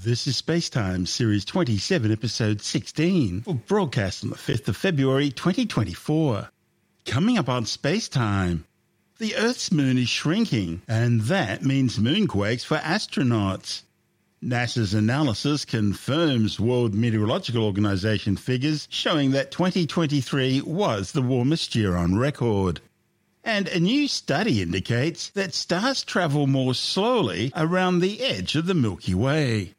This is Spacetime, Series 27, Episode 16, for broadcast on the 5th of February 2024. Coming up on Spacetime, the Earth's moon is shrinking, and that means moonquakes for astronauts. NASA's analysis confirms World Meteorological Organization figures showing that 2023 was the warmest year on record. And a new study indicates that stars travel more slowly around the edge of the Milky Way.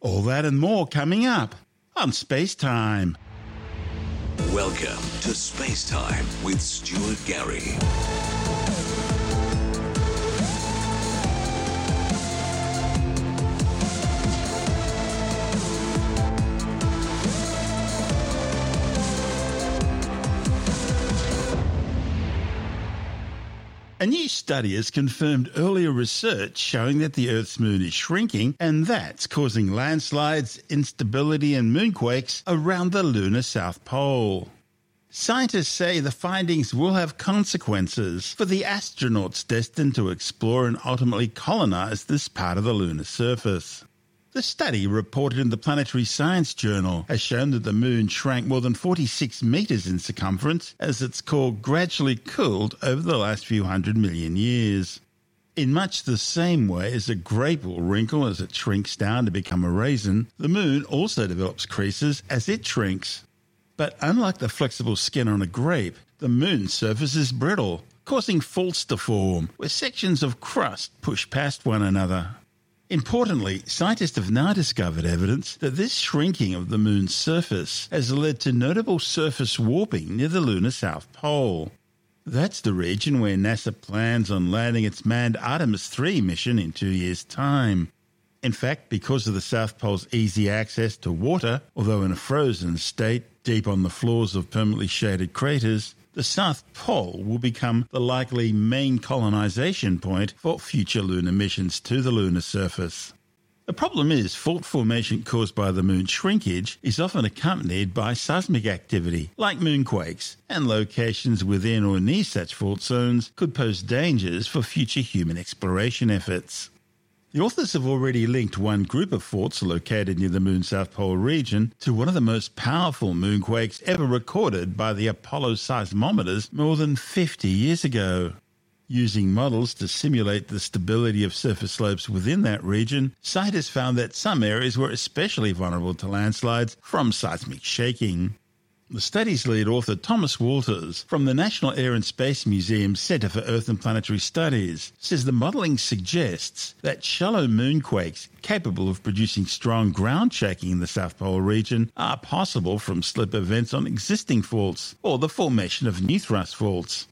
All that and more coming up on Space Time. Welcome to Space Time with Stuart Gary. A new study has confirmed earlier research showing that the Earth's moon is shrinking, and that's causing landslides, instability, and moonquakes around the lunar South Pole. Scientists say the findings will have consequences for the astronauts destined to explore and ultimately colonize this part of the lunar surface. The study, reported in the Planetary Science Journal, has shown that the moon shrank more than 46 metres in circumference as its core gradually cooled over the last few hundred million years. In much the same way as a grape will wrinkle as it shrinks down to become a raisin, the moon also develops creases as it shrinks. But unlike the flexible skin on a grape, the moon's surface is brittle, causing faults to form, where sections of crust push past one another. Importantly, scientists have now discovered evidence that this shrinking of the moon's surface has led to notable surface warping near the lunar south pole. That's the region where NASA plans on landing its manned Artemis 3 mission in two years' time. In fact, because of the South Pole's easy access to water, although in a frozen state deep on the floors of permanently shaded craters, the South Pole will become the likely main colonization point for future lunar missions to the lunar surface. The problem is, fault formation caused by the moon's shrinkage is often accompanied by seismic activity, like moonquakes, and locations within or near such fault zones could pose dangers for future human exploration efforts. The authors have already linked one group of faults located near the Moon South Pole region to one of the most powerful moonquakes ever recorded by the Apollo seismometers more than 50 years ago. Using models to simulate the stability of surface slopes within that region, scientists found that some areas were especially vulnerable to landslides from seismic shaking. The study's lead author, Thomas Watters, from the National Air and Space Museum's Centre for Earth and Planetary Studies, says the modelling suggests that shallow moonquakes capable of producing strong ground shaking in the South Pole region are possible from slip events on existing faults or the formation of new thrust faults.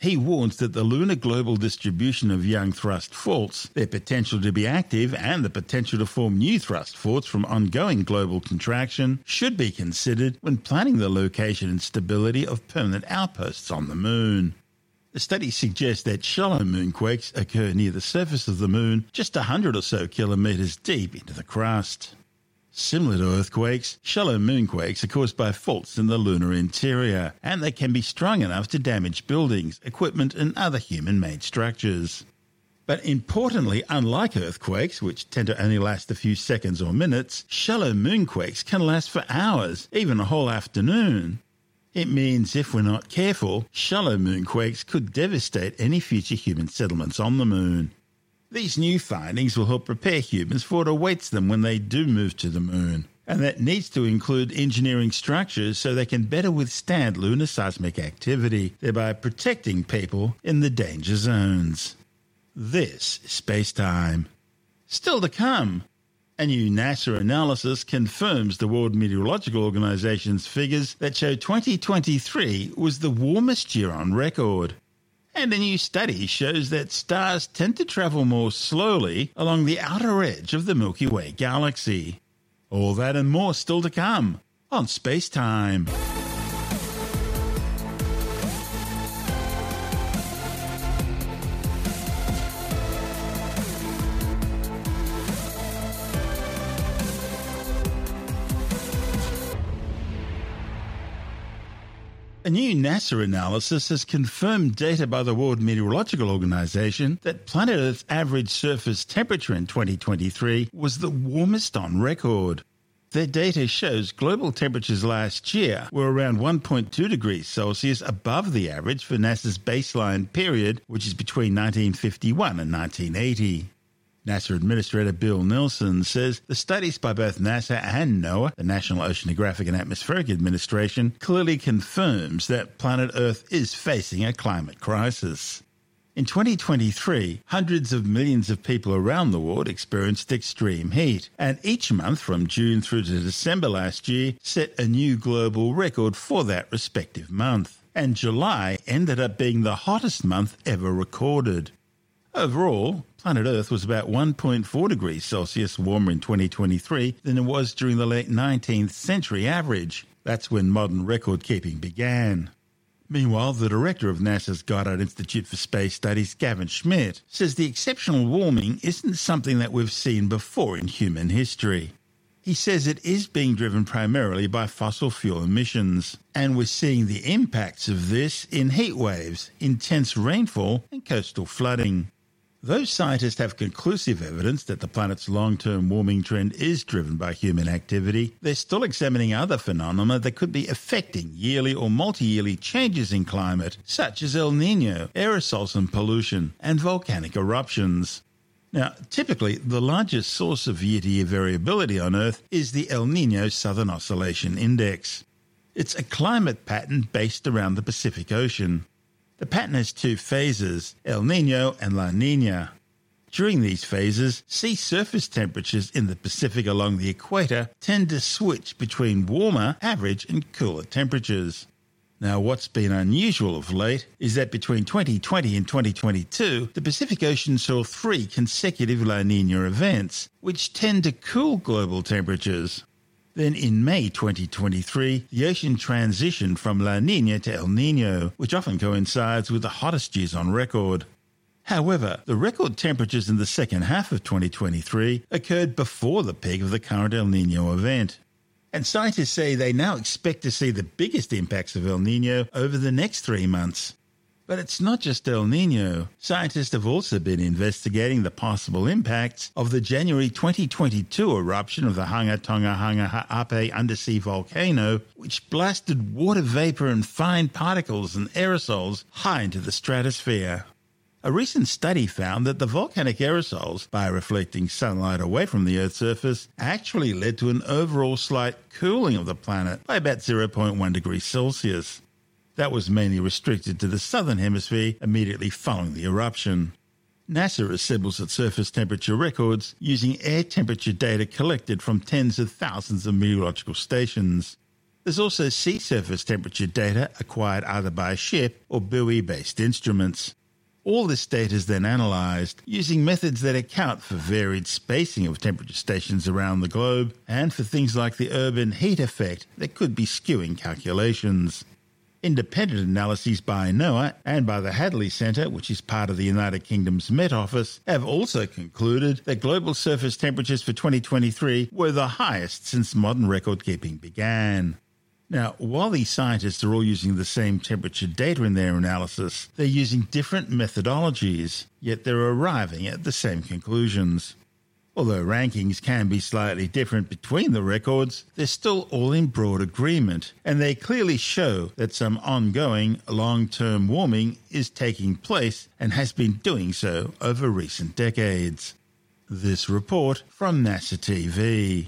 He warns that the lunar global distribution of young thrust faults, their potential to be active, and the potential to form new thrust faults from ongoing global contraction should be considered when planning the location and stability of permanent outposts on the Moon. The study suggests that shallow moonquakes occur near the surface of the Moon, just a hundred or so kilometres deep into the crust. Similar to earthquakes, shallow moonquakes are caused by faults in the lunar interior, and they can be strong enough to damage buildings, equipment, and other human made structures. But importantly, unlike earthquakes, which tend to only last a few seconds or minutes, shallow moonquakes can last for hours, even a whole afternoon. It means if we're not careful, shallow moonquakes could devastate any future human settlements on the moon. These new findings will help prepare humans for what awaits them when they do move to the moon. And that needs to include engineering structures so they can better withstand lunar seismic activity, thereby protecting people in the danger zones. This is space time. Still to come. A new NASA analysis confirms the World Meteorological Organization's figures that show 2023 was the warmest year on record. And a new study shows that stars tend to travel more slowly along the outer edge of the Milky Way galaxy. All that and more still to come on Space Time. A new NASA analysis has confirmed data by the World Meteorological Organization that planet Earth's average surface temperature in 2023 was the warmest on record. Their data shows global temperatures last year were around 1.2 degrees Celsius above the average for NASA's baseline period, which is between 1951 and 1980. NASA Administrator Bill Nelson says the studies by both NASA and NOAA, the National Oceanographic and Atmospheric Administration, clearly confirms that planet Earth is facing a climate crisis. In 2023, hundreds of millions of people around the world experienced extreme heat, and each month from June through to December last year set a new global record for that respective month. And July ended up being the hottest month ever recorded. Overall, planet Earth was about 1.4 degrees Celsius warmer in 2023 than it was during the late 19th century average. That's when modern record keeping began. Meanwhile, the director of NASA's Goddard Institute for Space Studies, Gavin Schmidt, says the exceptional warming isn't something that we've seen before in human history. He says it is being driven primarily by fossil fuel emissions, and we're seeing the impacts of this in heat waves, intense rainfall, and coastal flooding. Though scientists have conclusive evidence that the planet's long term warming trend is driven by human activity, they're still examining other phenomena that could be affecting yearly or multi yearly changes in climate, such as El Nino, aerosols and pollution, and volcanic eruptions. Now, typically, the largest source of year to year variability on Earth is the El Nino Southern Oscillation Index. It's a climate pattern based around the Pacific Ocean. The pattern has two phases, El Nino and La Nina. During these phases, sea surface temperatures in the Pacific along the equator tend to switch between warmer, average, and cooler temperatures. Now, what's been unusual of late is that between 2020 and 2022, the Pacific Ocean saw three consecutive La Nina events, which tend to cool global temperatures. Then in May 2023, the ocean transitioned from La Nina to El Nino, which often coincides with the hottest years on record. However, the record temperatures in the second half of 2023 occurred before the peak of the current El Nino event. And scientists say they now expect to see the biggest impacts of El Nino over the next three months. But it's not just El Nino. Scientists have also been investigating the possible impacts of the January 2022 eruption of the Hunga Tonga Hunga Ha'apai undersea volcano, which blasted water vapor and fine particles and aerosols high into the stratosphere. A recent study found that the volcanic aerosols, by reflecting sunlight away from the Earth's surface, actually led to an overall slight cooling of the planet by about 0.1 degrees Celsius. That was mainly restricted to the southern hemisphere immediately following the eruption. NASA assembles its surface temperature records using air temperature data collected from tens of thousands of meteorological stations. There's also sea surface temperature data acquired either by a ship or buoy based instruments. All this data is then analysed using methods that account for varied spacing of temperature stations around the globe and for things like the urban heat effect that could be skewing calculations. Independent analyses by NOAA and by the Hadley Centre, which is part of the United Kingdom's Met Office, have also concluded that global surface temperatures for 2023 were the highest since modern record keeping began. Now, while these scientists are all using the same temperature data in their analysis, they're using different methodologies, yet they're arriving at the same conclusions. Although rankings can be slightly different between the records, they're still all in broad agreement, and they clearly show that some ongoing long term warming is taking place and has been doing so over recent decades. This report from NASA TV.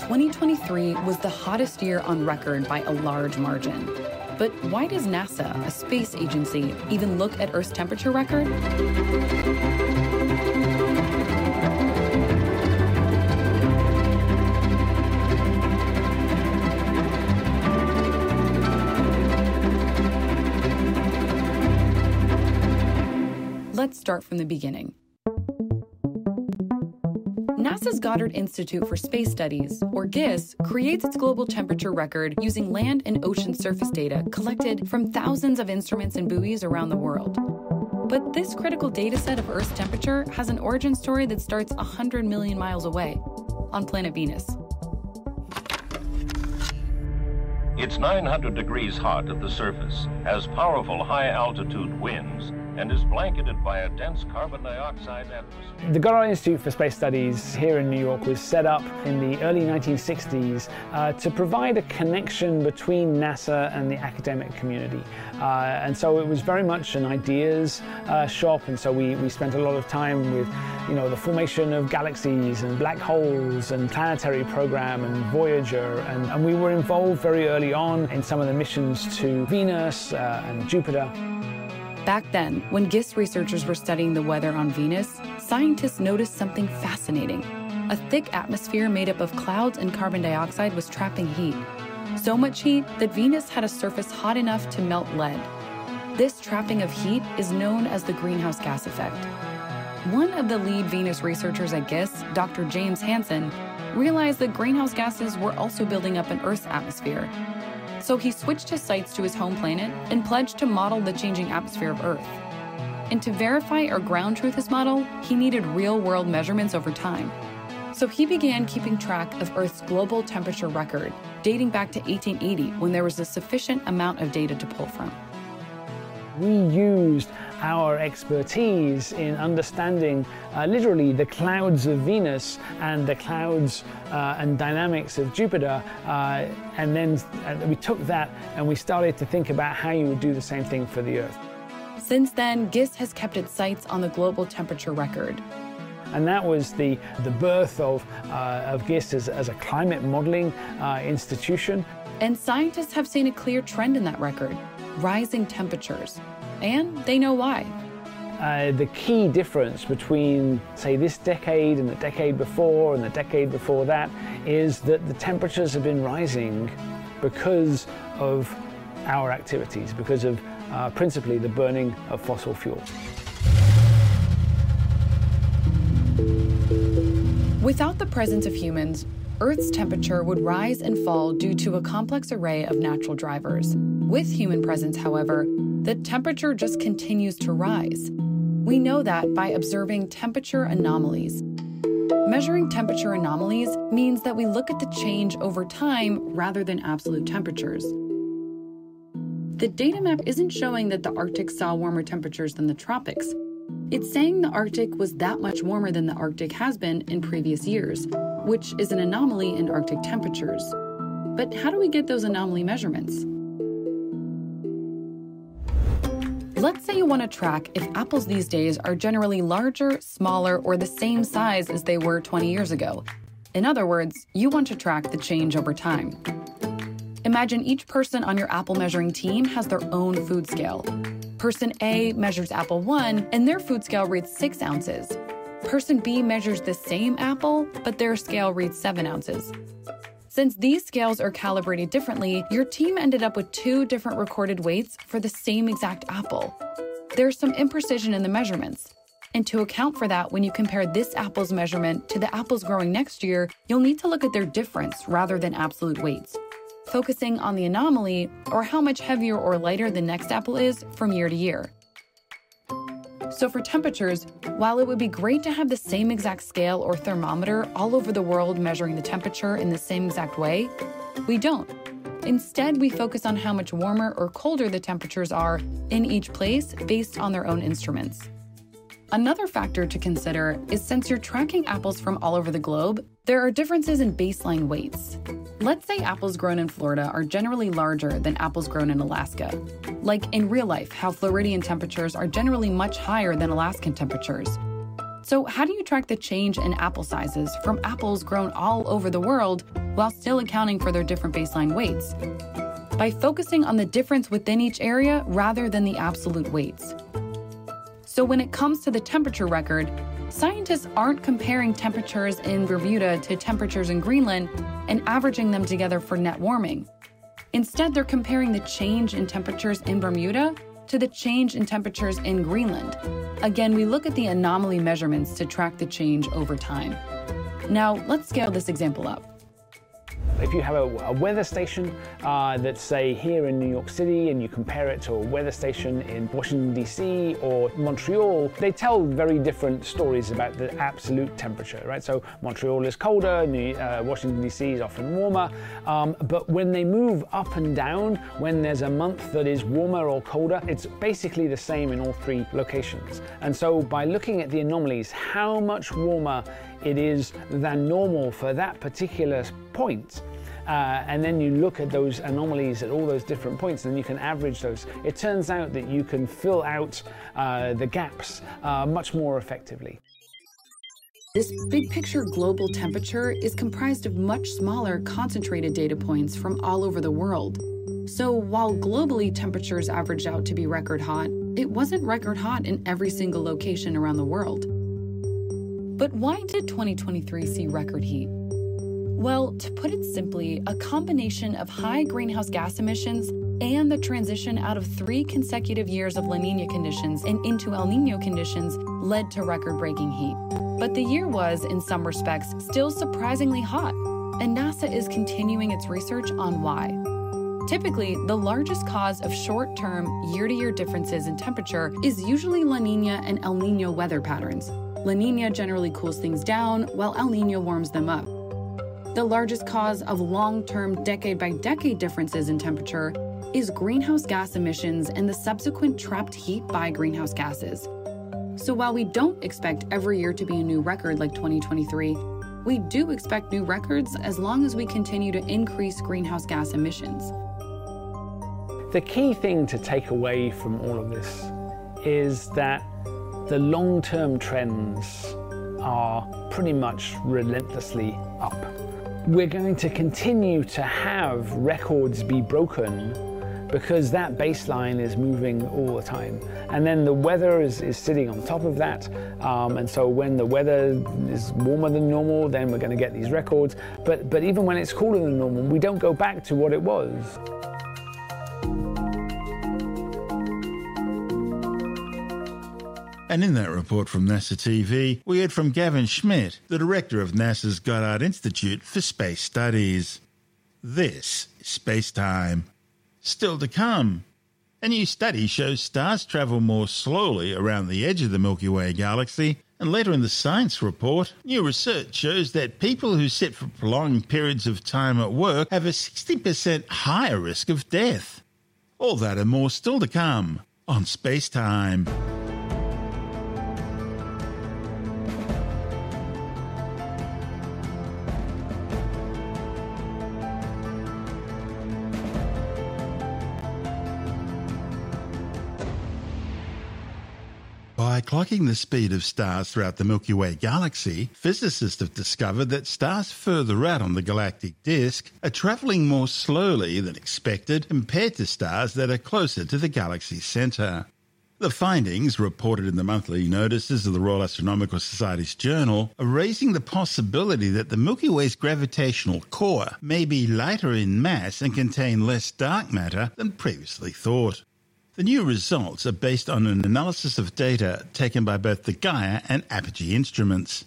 2023 was the hottest year on record by a large margin. But why does NASA, a space agency, even look at Earth's temperature record? Let's start from the beginning. NASA's Goddard Institute for Space Studies, or GISS, creates its global temperature record using land and ocean surface data collected from thousands of instruments and buoys around the world. But this critical data set of Earth's temperature has an origin story that starts 100 million miles away, on planet Venus. It's 900 degrees hot at the surface, has powerful high altitude winds, and is blanketed by a dense carbon dioxide atmosphere. The Goddard Institute for Space Studies here in New York was set up in the early 1960s uh, to provide a connection between NASA and the academic community. Uh, and so it was very much an ideas uh, shop, and so we, we spent a lot of time with you know, the formation of galaxies and black holes and planetary program and Voyager, and, and we were involved very early on in some of the missions to Venus uh, and Jupiter. Back then, when GISS researchers were studying the weather on Venus, scientists noticed something fascinating. A thick atmosphere made up of clouds and carbon dioxide was trapping heat. So much heat that Venus had a surface hot enough to melt lead. This trapping of heat is known as the greenhouse gas effect. One of the lead Venus researchers at GISS, Dr. James Hansen, realized that greenhouse gases were also building up in Earth's atmosphere so he switched his sights to his home planet and pledged to model the changing atmosphere of Earth. And to verify or ground truth his model, he needed real world measurements over time. So he began keeping track of Earth's global temperature record, dating back to 1880 when there was a sufficient amount of data to pull from. We used our expertise in understanding uh, literally the clouds of Venus and the clouds uh, and dynamics of Jupiter. Uh, and then we took that and we started to think about how you would do the same thing for the Earth. Since then, GISS has kept its sights on the global temperature record. And that was the, the birth of, uh, of GISS as, as, a climate modeling uh, institution. And scientists have seen a clear trend in that record rising temperatures and they know why. Uh, the key difference between, say, this decade and the decade before and the decade before that is that the temperatures have been rising because of our activities, because of uh, principally the burning of fossil fuels. Without the presence of humans, Earth's temperature would rise and fall due to a complex array of natural drivers. With human presence, however, the temperature just continues to rise. We know that by observing temperature anomalies. Measuring temperature anomalies means that we look at the change over time rather than absolute temperatures. The data map isn't showing that the Arctic saw warmer temperatures than the tropics. It's saying the Arctic was that much warmer than the Arctic has been in previous years, which is an anomaly in Arctic temperatures. But how do we get those anomaly measurements? Let's say you want to track if apples these days are generally larger, smaller, or the same size as they were 20 years ago. In other words, you want to track the change over time. Imagine each person on your apple measuring team has their own food scale. Person A measures apple 1, and their food scale reads 6 ounces. Person B measures the same apple, but their scale reads 7 ounces. Since these scales are calibrated differently, your team ended up with two different recorded weights for the same exact apple. There's some imprecision in the measurements. And to account for that, when you compare this apple's measurement to the apples growing next year, you'll need to look at their difference rather than absolute weights, focusing on the anomaly or how much heavier or lighter the next apple is from year to year. So, for temperatures, while it would be great to have the same exact scale or thermometer all over the world measuring the temperature in the same exact way, we don't. Instead, we focus on how much warmer or colder the temperatures are in each place based on their own instruments. Another factor to consider is since you're tracking apples from all over the globe, there are differences in baseline weights. Let's say apples grown in Florida are generally larger than apples grown in Alaska. Like in real life, how Floridian temperatures are generally much higher than Alaskan temperatures. So, how do you track the change in apple sizes from apples grown all over the world while still accounting for their different baseline weights? By focusing on the difference within each area rather than the absolute weights. So, when it comes to the temperature record, scientists aren't comparing temperatures in Bermuda to temperatures in Greenland and averaging them together for net warming. Instead, they're comparing the change in temperatures in Bermuda to the change in temperatures in Greenland. Again, we look at the anomaly measurements to track the change over time. Now, let's scale this example up. If you have a, a weather station uh, that's, say, here in New York City and you compare it to a weather station in Washington, D.C. or Montreal, they tell very different stories about the absolute temperature, right? So Montreal is colder, New, uh, Washington, D.C. is often warmer. Um, but when they move up and down, when there's a month that is warmer or colder, it's basically the same in all three locations. And so by looking at the anomalies, how much warmer it is than normal for that particular point, uh, and then you look at those anomalies at all those different points, and you can average those. It turns out that you can fill out uh, the gaps uh, much more effectively. This big picture global temperature is comprised of much smaller concentrated data points from all over the world. So while globally temperatures averaged out to be record hot, it wasn't record hot in every single location around the world. But why did 2023 see record heat? Well, to put it simply, a combination of high greenhouse gas emissions and the transition out of three consecutive years of La Nina conditions and into El Nino conditions led to record breaking heat. But the year was, in some respects, still surprisingly hot, and NASA is continuing its research on why. Typically, the largest cause of short term, year to year differences in temperature is usually La Nina and El Nino weather patterns. La Nina generally cools things down, while El Nino warms them up. The largest cause of long term, decade by decade differences in temperature is greenhouse gas emissions and the subsequent trapped heat by greenhouse gases. So while we don't expect every year to be a new record like 2023, we do expect new records as long as we continue to increase greenhouse gas emissions. The key thing to take away from all of this is that the long term trends are pretty much relentlessly up we're going to continue to have records be broken because that baseline is moving all the time. And then the weather is, is sitting on top of that. Um, and so when the weather is warmer than normal, then we're going to get these records. But, but even when it's cooler than normal, we don't go back to what it was. And in that report from NASA TV, we heard from Gavin Schmidt, the director of NASA's Goddard Institute for Space Studies. This is Space Time. Still to come. A new study shows stars travel more slowly around the edge of the Milky Way galaxy. And later in the science report, new research shows that people who sit for prolonged periods of time at work have a 60% higher risk of death. All that and more still to come on Space Time. Clocking the speed of stars throughout the Milky Way galaxy, physicists have discovered that stars further out on the galactic disk are travelling more slowly than expected compared to stars that are closer to the galaxy's centre. The findings, reported in the monthly notices of the Royal Astronomical Society's journal, are raising the possibility that the Milky Way's gravitational core may be lighter in mass and contain less dark matter than previously thought. The new results are based on an analysis of data taken by both the Gaia and Apogee instruments.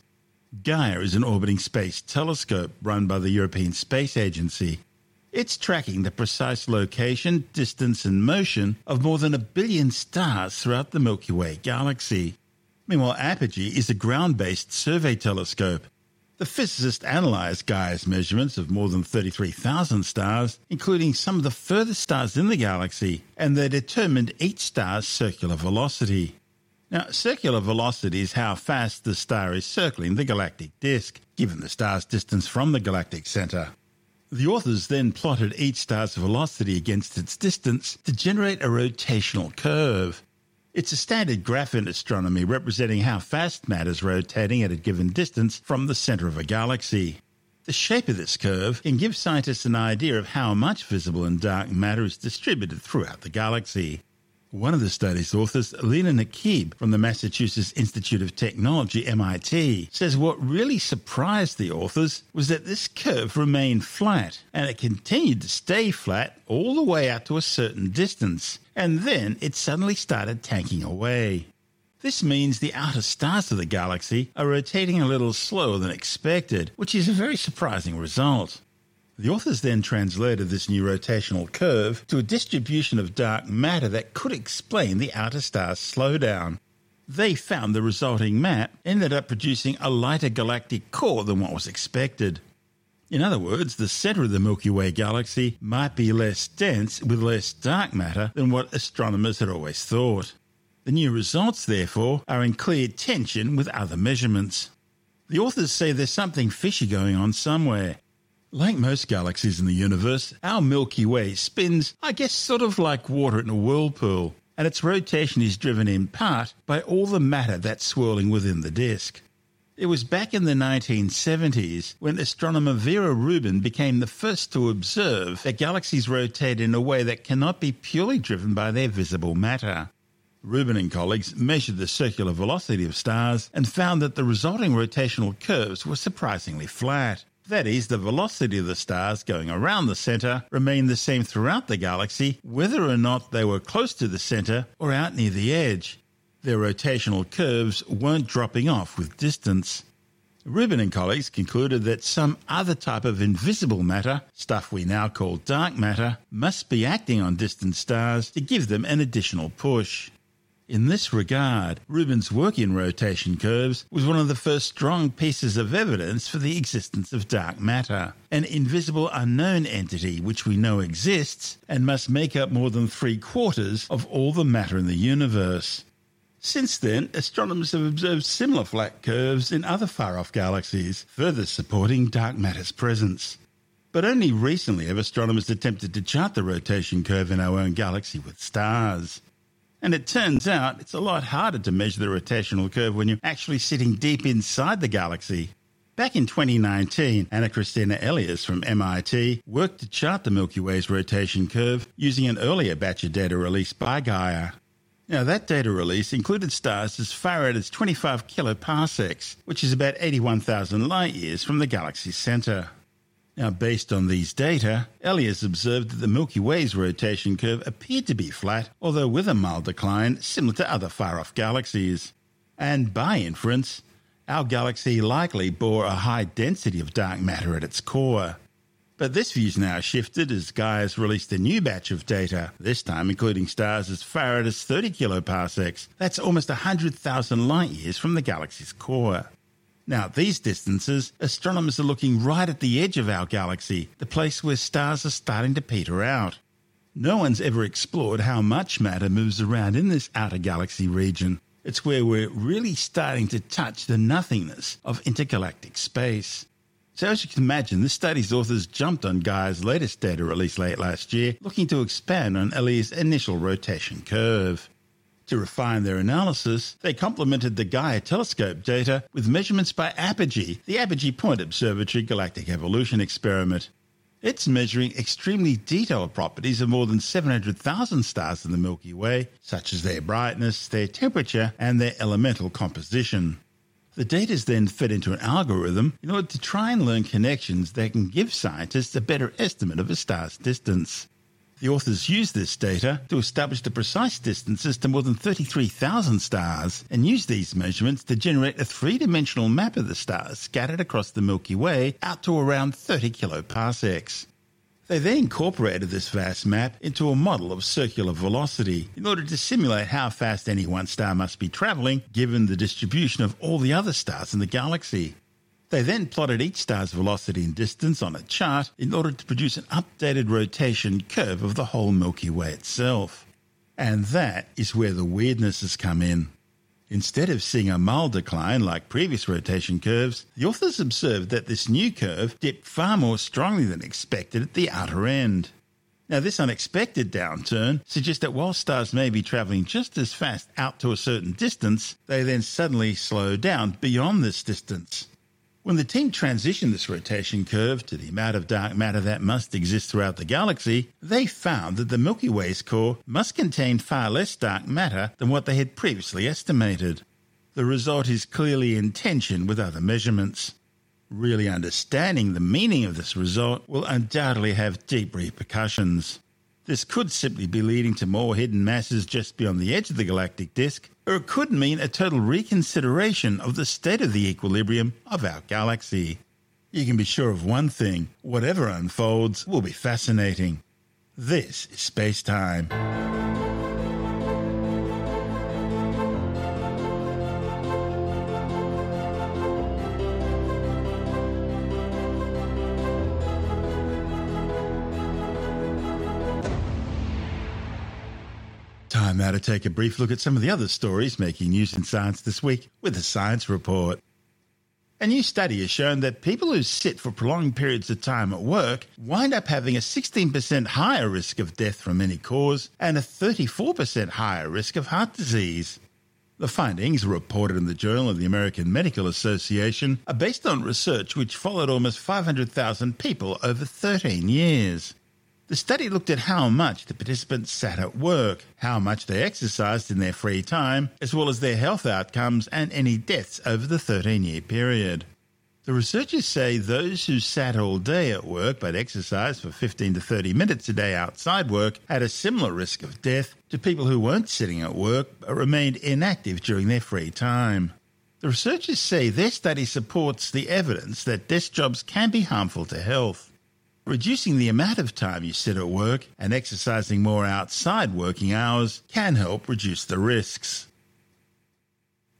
Gaia is an orbiting space telescope run by the European Space Agency. It's tracking the precise location, distance, and motion of more than a billion stars throughout the Milky Way galaxy. Meanwhile, Apogee is a ground based survey telescope. The physicists analysed Gaia's measurements of more than 33,000 stars, including some of the furthest stars in the galaxy, and they determined each star's circular velocity. Now, circular velocity is how fast the star is circling the galactic disk, given the star's distance from the galactic centre. The authors then plotted each star's velocity against its distance to generate a rotational curve. It's a standard graph in astronomy representing how fast matter is rotating at a given distance from the centre of a galaxy. The shape of this curve can give scientists an idea of how much visible and dark matter is distributed throughout the galaxy. One of the study's authors, Lina Necib from the Massachusetts Institute of Technology, MIT, says what really surprised the authors was that this curve remained flat and it continued to stay flat all the way out to a certain distance, and then it suddenly started tanking away. This means the outer stars of the galaxy are rotating a little slower than expected, which is a very surprising result. The authors then translated this new rotational curve to a distribution of dark matter that could explain the outer star's slowdown. They found the resulting map ended up producing a lighter galactic core than what was expected. In other words, the centre of the Milky Way galaxy might be less dense with less dark matter than what astronomers had always thought. The new results, therefore, are in clear tension with other measurements. The authors say there's something fishy going on somewhere. Like most galaxies in the universe, our Milky Way spins, I guess, sort of like water in a whirlpool, and its rotation is driven in part by all the matter that's swirling within the disk. It was back in the 1970s when astronomer Vera Rubin became the first to observe that galaxies rotate in a way that cannot be purely driven by their visible matter. Rubin and colleagues measured the circular velocity of stars and found that the resulting rotational curves were surprisingly flat. That is, the velocity of the stars going around the centre remained the same throughout the galaxy, whether or not they were close to the centre or out near the edge. Their rotational curves weren't dropping off with distance. Rubin and colleagues concluded that some other type of invisible matter, stuff we now call dark matter, must be acting on distant stars to give them an additional push. In this regard, Rubin's work in rotation curves was one of the first strong pieces of evidence for the existence of dark matter, an invisible unknown entity which we know exists and must make up more than three quarters of all the matter in the universe. Since then, astronomers have observed similar flat curves in other far off galaxies, further supporting dark matter's presence. But only recently have astronomers attempted to chart the rotation curve in our own galaxy with stars. And it turns out it's a lot harder to measure the rotational curve when you're actually sitting deep inside the galaxy. Back in 2019, Anna Christina Eilers from MIT worked to chart the Milky Way's rotation curve using an earlier batch of data released by Gaia. Now, that data release included stars as far out as 25 kiloparsecs, which is about 81,000 light years from the galaxy's centre. Now, based on these data, Eilers observed that the Milky Way's rotation curve appeared to be flat, although with a mild decline similar to other far off galaxies. And by inference, our galaxy likely bore a high density of dark matter at its core. But this view's now shifted as Gaia's released a new batch of data, this time including stars as far out as 30 kiloparsecs. That's almost 100,000 light years from the galaxy's core. Now, at these distances, astronomers are looking right at the edge of our galaxy, the place where stars are starting to peter out. No one's ever explored how much matter moves around in this outer galaxy region. It's where we're really starting to touch the nothingness of intergalactic space. So, as you can imagine, this study's authors jumped on Gaia's latest data release late last year, looking to expand on Eilers' initial rotation curve. To refine their analysis, they complemented the Gaia telescope data with measurements by Apogee, the Apache Point Observatory Galactic Evolution Experiment. It's measuring extremely detailed properties of more than 700,000 stars in the Milky Way, such as their brightness, their temperature, and their elemental composition. The data is then fed into an algorithm in order to try and learn connections that can give scientists a better estimate of a star's distance. The authors used this data to establish the precise distances to more than 33,000 stars and used these measurements to generate a three dimensional map of the stars scattered across the Milky Way out to around 30 kiloparsecs. They then incorporated this vast map into a model of circular velocity in order to simulate how fast any one star must be travelling given the distribution of all the other stars in the galaxy. They then plotted each star's velocity and distance on a chart in order to produce an updated rotation curve of the whole Milky Way itself. And that is where the weirdness has come in. Instead of seeing a mild decline like previous rotation curves, the authors observed that this new curve dipped far more strongly than expected at the outer end. Now, this unexpected downturn suggests that while stars may be travelling just as fast out to a certain distance, they then suddenly slow down beyond this distance. When the team transitioned this rotation curve to the amount of dark matter that must exist throughout the galaxy, they found that the Milky Way's core must contain far less dark matter than what they had previously estimated. The result is clearly in tension with other measurements. Really understanding the meaning of this result will undoubtedly have deep repercussions. This could simply be leading to more hidden masses just beyond the edge of the galactic disk, or it could mean a total reconsideration of the state of the equilibrium of our galaxy. You can be sure of one thing whatever unfolds will be fascinating. This is Space Time. Time now to take a brief look at some of the other stories making news in science this week with the Science Report. A new study has shown that people who sit for prolonged periods of time at work wind up having a 16% higher risk of death from any cause and a 34% higher risk of heart disease. The findings, reported in the Journal of the American Medical Association, are based on research which followed almost 500,000 people over 13 years. The study looked at how much the participants sat at work, how much they exercised in their free time, as well as their health outcomes and any deaths over the 13 year period. The researchers say those who sat all day at work but exercised for 15 to 30 minutes a day outside work had a similar risk of death to people who weren't sitting at work but remained inactive during their free time. The researchers say their study supports the evidence that desk jobs can be harmful to health. Reducing the amount of time you sit at work and exercising more outside working hours can help reduce the risks.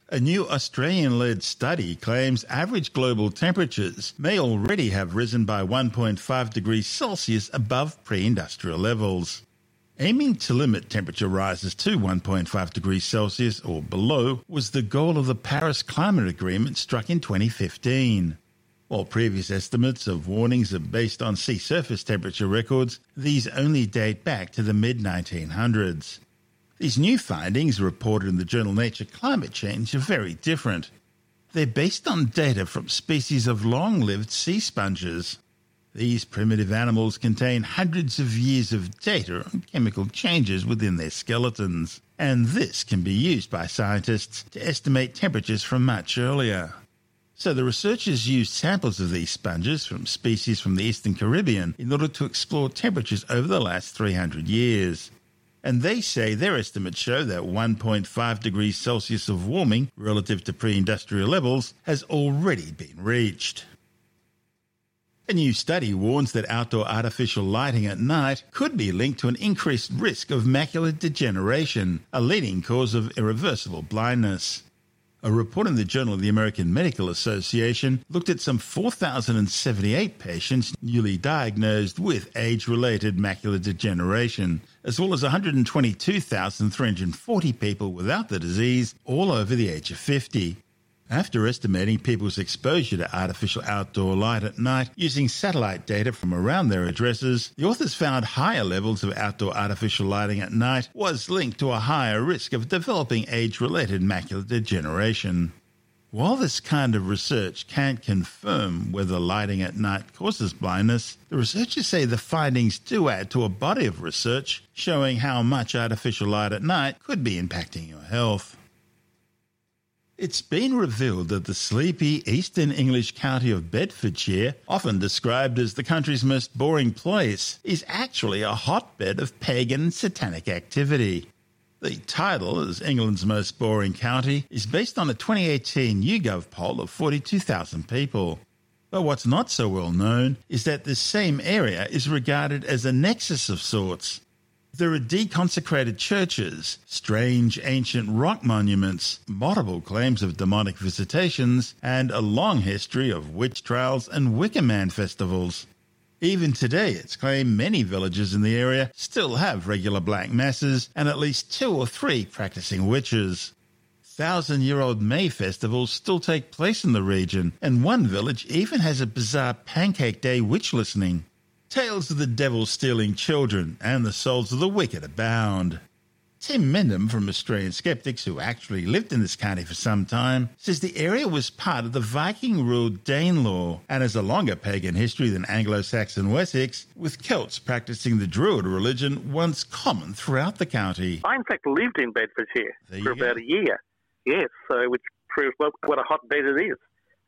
A new Australian led study claims average global temperatures may already have risen by 1.5 degrees Celsius above pre industrial levels. Aiming to limit temperature rises to 1.5 degrees Celsius or below was the goal of the Paris Climate Agreement struck in 2015. While previous estimates of warnings are based on sea surface temperature records, these only date back to the mid 1900s. These new findings, reported in the journal Nature Climate Change, are very different. They're based on data from species of long lived sea sponges. These primitive animals contain hundreds of years of data on chemical changes within their skeletons, and this can be used by scientists to estimate temperatures from much earlier. So the researchers used samples of these sponges from species from the eastern Caribbean in order to explore temperatures over the last 300 years. And they say their estimates show that 1.5 degrees Celsius of warming relative to pre industrial levels has already been reached. A new study warns that outdoor artificial lighting at night could be linked to an increased risk of macular degeneration, a leading cause of irreversible blindness. A report in the Journal of the American Medical Association looked at some 4,078 patients newly diagnosed with age related macular degeneration, as well as 122,340 people without the disease, all over the age of 50. After estimating people's exposure to artificial outdoor light at night using satellite data from around their addresses, the authors found higher levels of outdoor artificial lighting at night was linked to a higher risk of developing age related macular degeneration. While this kind of research can't confirm whether lighting at night causes blindness, the researchers say the findings do add to a body of research showing how much artificial light at night could be impacting your health. It's been revealed that the sleepy eastern English county of Bedfordshire, often described as the country's most boring place, is actually a hotbed of pagan satanic activity. The title, as England's most boring county, is based on a 2018 YouGov poll of 42,000 people. But what's not so well known is that this same area is regarded as a nexus of sorts, there are deconsecrated churches, strange ancient rock monuments, multiple claims of demonic visitations, and a long history of witch trials and Wicker Man festivals. Even today, it's claimed many villages in the area still have regular black masses and at least two or three practicing witches. Thousand year old May festivals still take place in the region, and one village even has a bizarre Pancake Day witch listening. Tales of the devil stealing children and the souls of the wicked abound. Tim Mendham from Australian Skeptics, who actually lived in this county for some time, says the area was part of the Viking ruled Danelaw and has a longer pagan history than Anglo Saxon Wessex, with Celts practicing the Druid religion once common throughout the county. I, in fact, lived in Bedfordshire for about a year. Yes, so which proves what, what a hotbed it is.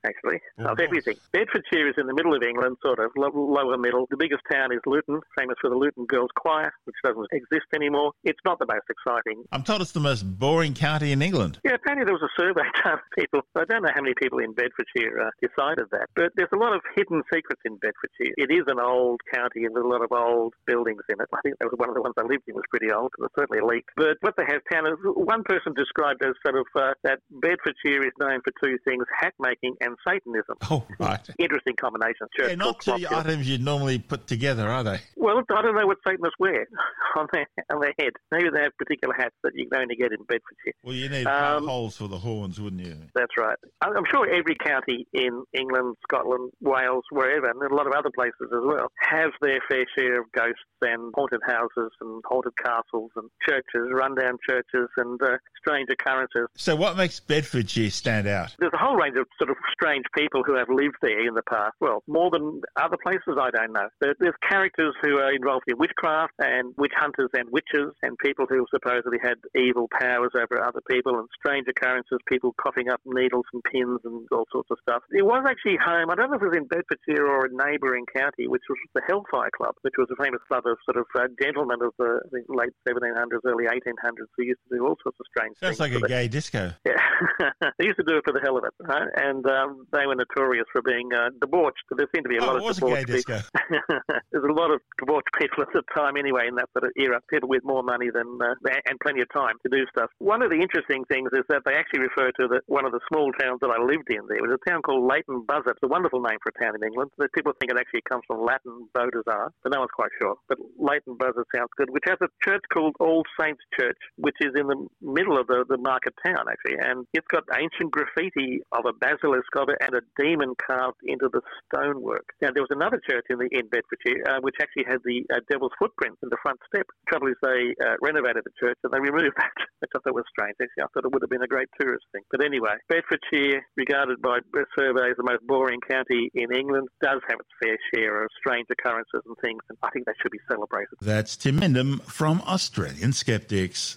Actually, Oh, of nice. everything. Bedfordshire is in the middle of England, sort of lo- lower middle. The biggest town is Luton, famous for the Luton Girls Choir, which doesn't exist anymore. It's not the most exciting. I'm told it's the most boring county in England. Yeah, apparently there was a survey done of people. I don't know how many people in Bedfordshire uh, decided that, but there's a lot of hidden secrets in Bedfordshire. It is an old county with a lot of old buildings in it. I think that was one of the ones I lived in was pretty old. It was certainly leaked. But what they have town is one person described as sort of uh, that Bedfordshire is known for two things: hat making and Satanism. Oh, right. Interesting combination. Church Yeah, not called two items you'd normally put together, are they? Well, I don't know what Satanists wear on their on their head. Maybe they have particular hats that you can only get in Bedfordshire. Well, you need Um, holes for the horns, wouldn't you? That's right. I'm sure every county in England, Scotland, Wales, wherever, and a lot of other places as well, have their fair share of ghosts and haunted houses and haunted castles and churches, rundown churches, and uh, strange occurrences. So, what makes Bedfordshire stand out? There's a whole range of sort of strange people who have lived there in the past. Well, more than other places, I don't know. There, there's characters who are involved in witchcraft and witch hunters and witches and people who supposedly had evil powers over other people and strange occurrences, people coughing up needles and pins and all sorts of stuff. It was actually home, I don't know if it was in Bedfordshire or a neighbouring county, which was the Hellfire Club, which was a famous club of sort of uh, gentlemen of the, the late 1700s, early 1800s who used to do all sorts of strange Sounds things. Sounds like a the- gay disco. yeah, they used to do it for the hell of it, right? and um, they were notorious for being uh, debauched. There seemed to be a Oh, lot it of was a gay debauched people. There's a lot of debauched people at the time, anyway, in that sort of era. People with more money than uh, and plenty of time to do stuff. One of the interesting things is that they actually refer to the, one of the small towns that I lived in. There was a town called Leighton Buzzard. It's a wonderful name for a town in England. The People think it actually comes from Latin Bodazar, but no one's quite sure. But Leighton Buzzard sounds good, which has a church called All Saints Church, which is in the middle of the, the market town, actually. And it's got ancient graffiti of a basilisk and a demon carved into the stonework. Now, there was another church in, the, in Bedfordshire uh, which actually had the uh, devil's footprints in the front step. The trouble is, they uh, renovated the church and they removed that, I thought was strange. Actually, I thought it would have been a great tourist thing. But anyway, Bedfordshire, regarded by surveys the most boring county in England, does have its fair share of strange occurrences and things, and I think that should be celebrated. That's Tim Mendham from Australian Skeptics.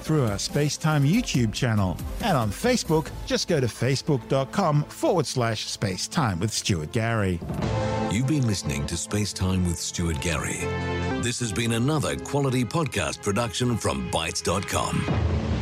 through our Spacetime YouTube channel, and on Facebook, just go to facebook.com forward slash spacetime with Stuart Gary. You've been listening to Space Time with Stuart Gary. This has been another quality podcast production from bitesz.com.